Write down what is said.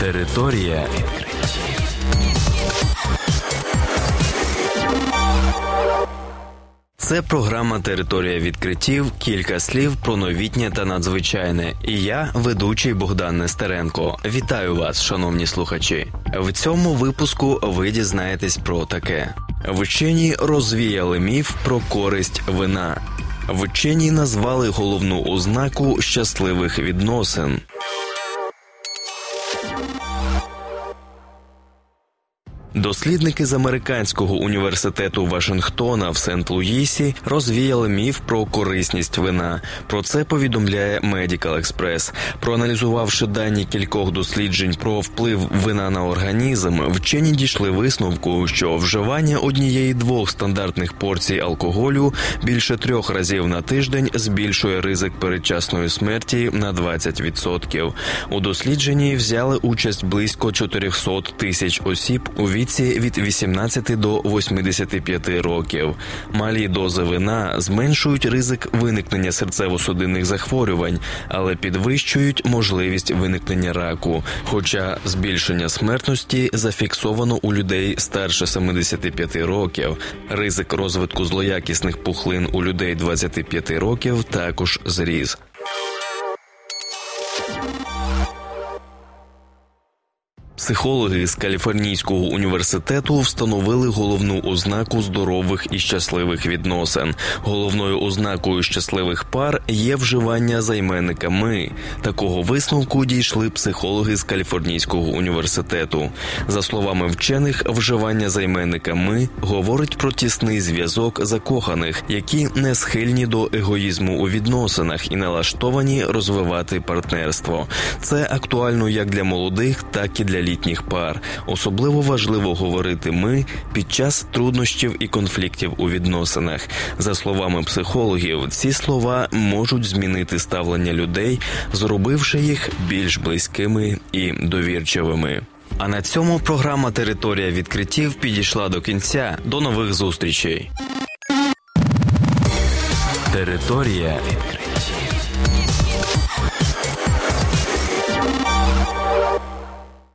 Територія відкриттів. Це програма Територія відкриттів. Кілька слів про новітнє та надзвичайне. І я, ведучий Богдан Нестеренко. Вітаю вас, шановні слухачі. В цьому випуску ви дізнаєтесь про таке: вчені розвіяли міф про користь вина. Вчені назвали головну ознаку щасливих відносин. Дослідники з американського університету Вашингтона в Сент-Луїсі розвіяли міф про корисність вина. Про це повідомляє Medical Express. Проаналізувавши дані кількох досліджень про вплив вина на організм, вчені дійшли висновку, що вживання однієї двох стандартних порцій алкоголю більше трьох разів на тиждень збільшує ризик передчасної смерті на 20%. У дослідженні взяли участь близько 400 тисяч осіб у віці від 18 до 85 років. Малі дози вина зменшують ризик виникнення серцево-судинних захворювань, але підвищують можливість виникнення раку. Хоча збільшення смертності зафіксовано у людей старше 75 років. Ризик розвитку злоякісних пухлин у людей 25 років також зріс. Психологи з Каліфорнійського університету встановили головну ознаку здорових і щасливих відносин. Головною ознакою щасливих пар є вживання займенника ми. Такого висновку дійшли психологи з Каліфорнійського університету. За словами вчених, вживання займенника ми говорить про тісний зв'язок закоханих, які не схильні до егоїзму у відносинах і налаштовані розвивати партнерство. Це актуально як для молодих, так і для літніх пар. Особливо важливо говорити ми під час труднощів і конфліктів у відносинах. За словами психологів, ці слова можуть змінити ставлення людей, зробивши їх більш близькими і довірчивими. А на цьому програма Територія відкриттів підійшла до кінця. До нових зустрічей. Територія відкриттів.